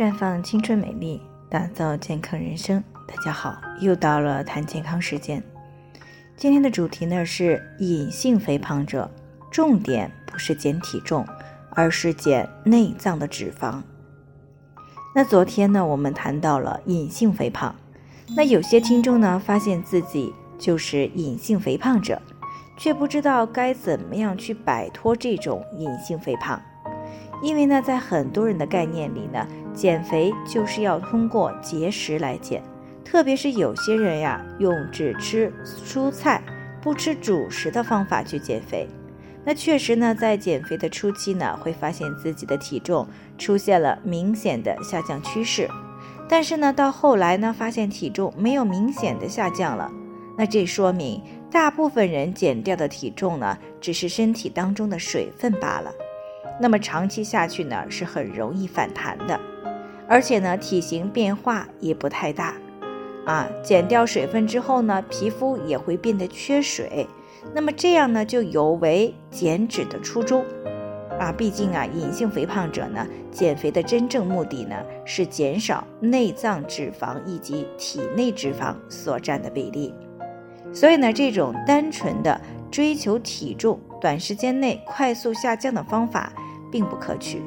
绽放青春美丽，打造健康人生。大家好，又到了谈健康时间。今天的主题呢是隐性肥胖者，重点不是减体重，而是减内脏的脂肪。那昨天呢，我们谈到了隐性肥胖，那有些听众呢发现自己就是隐性肥胖者，却不知道该怎么样去摆脱这种隐性肥胖。因为呢，在很多人的概念里呢，减肥就是要通过节食来减，特别是有些人呀，用只吃蔬菜不吃主食的方法去减肥。那确实呢，在减肥的初期呢，会发现自己的体重出现了明显的下降趋势，但是呢，到后来呢，发现体重没有明显的下降了，那这说明大部分人减掉的体重呢，只是身体当中的水分罢了。那么长期下去呢，是很容易反弹的，而且呢，体型变化也不太大，啊，减掉水分之后呢，皮肤也会变得缺水，那么这样呢，就有违减脂的初衷，啊，毕竟啊，隐性肥胖者呢，减肥的真正目的呢，是减少内脏脂肪以及体内脂肪所占的比例，所以呢，这种单纯的追求体重短时间内快速下降的方法。并不可取，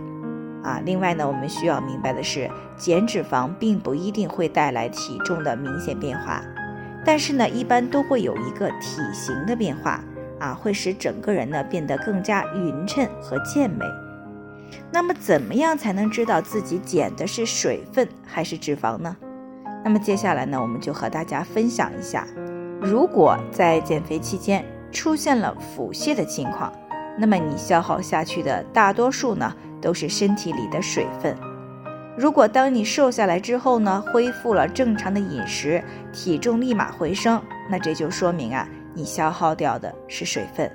啊，另外呢，我们需要明白的是，减脂肪并不一定会带来体重的明显变化，但是呢，一般都会有一个体型的变化，啊，会使整个人呢变得更加匀称和健美。那么，怎么样才能知道自己减的是水分还是脂肪呢？那么接下来呢，我们就和大家分享一下，如果在减肥期间出现了腹泻的情况。那么你消耗下去的大多数呢，都是身体里的水分。如果当你瘦下来之后呢，恢复了正常的饮食，体重立马回升，那这就说明啊，你消耗掉的是水分。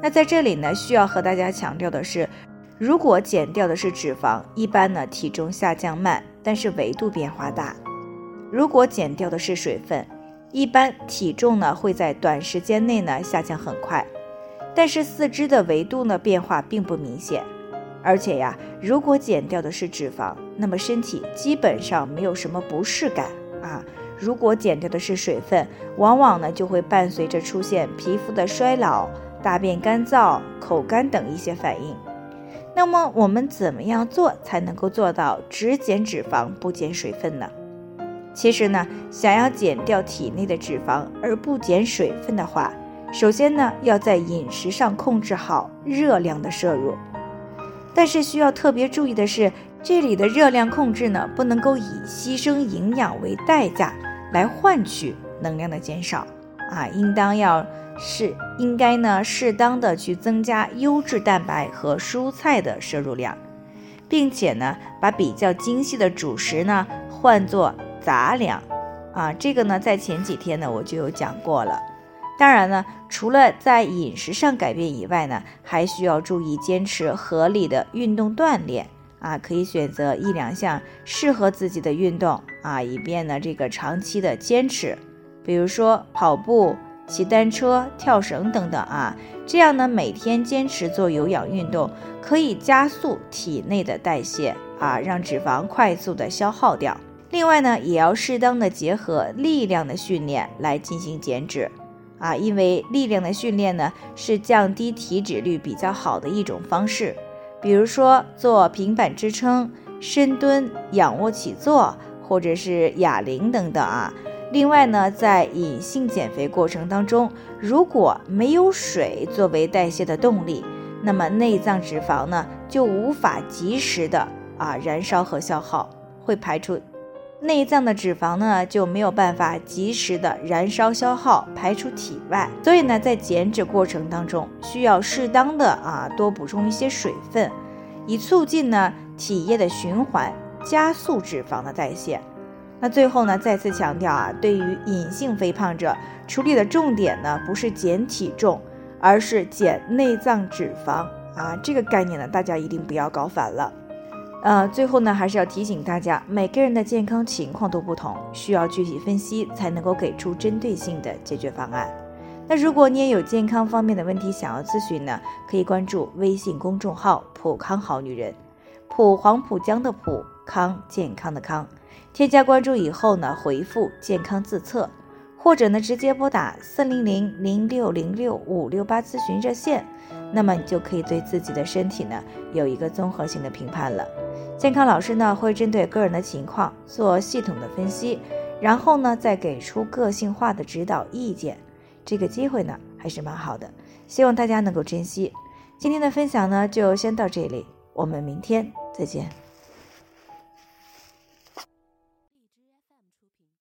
那在这里呢，需要和大家强调的是，如果减掉的是脂肪，一般呢体重下降慢，但是维度变化大；如果减掉的是水分，一般体重呢会在短时间内呢下降很快。但是四肢的维度呢变化并不明显，而且呀，如果减掉的是脂肪，那么身体基本上没有什么不适感啊。如果减掉的是水分，往往呢就会伴随着出现皮肤的衰老、大便干燥、口干等一些反应。那么我们怎么样做才能够做到只减脂肪不减水分呢？其实呢，想要减掉体内的脂肪而不减水分的话，首先呢，要在饮食上控制好热量的摄入，但是需要特别注意的是，这里的热量控制呢，不能够以牺牲营养为代价来换取能量的减少啊，应当要是应该呢，适当的去增加优质蛋白和蔬菜的摄入量，并且呢，把比较精细的主食呢换作杂粮啊，这个呢，在前几天呢我就有讲过了。当然呢，除了在饮食上改变以外呢，还需要注意坚持合理的运动锻炼啊，可以选择一两项适合自己的运动啊，以便呢这个长期的坚持，比如说跑步、骑单车、跳绳等等啊，这样呢每天坚持做有氧运动，可以加速体内的代谢啊，让脂肪快速的消耗掉。另外呢，也要适当的结合力量的训练来进行减脂。啊，因为力量的训练呢，是降低体脂率比较好的一种方式，比如说做平板支撑、深蹲、仰卧起坐，或者是哑铃等等啊。另外呢，在隐性减肥过程当中，如果没有水作为代谢的动力，那么内脏脂肪呢就无法及时的啊燃烧和消耗，会排出。内脏的脂肪呢就没有办法及时的燃烧消耗排出体外，所以呢在减脂过程当中需要适当的啊多补充一些水分，以促进呢体液的循环，加速脂肪的代谢。那最后呢再次强调啊，对于隐性肥胖者处理的重点呢不是减体重，而是减内脏脂肪啊，这个概念呢大家一定不要搞反了。呃，最后呢，还是要提醒大家，每个人的健康情况都不同，需要具体分析才能够给出针对性的解决方案。那如果你也有健康方面的问题想要咨询呢，可以关注微信公众号“普康好女人”。普黄浦江的普康健康的康。添加关注以后呢，回复“健康自测”，或者呢直接拨打四零零零六零六五六八咨询热线，那么你就可以对自己的身体呢有一个综合性的评判了。健康老师呢会针对个人的情况做系统的分析，然后呢再给出个性化的指导意见。这个机会呢还是蛮好的，希望大家能够珍惜。今天的分享呢就先到这里，我们明天再见。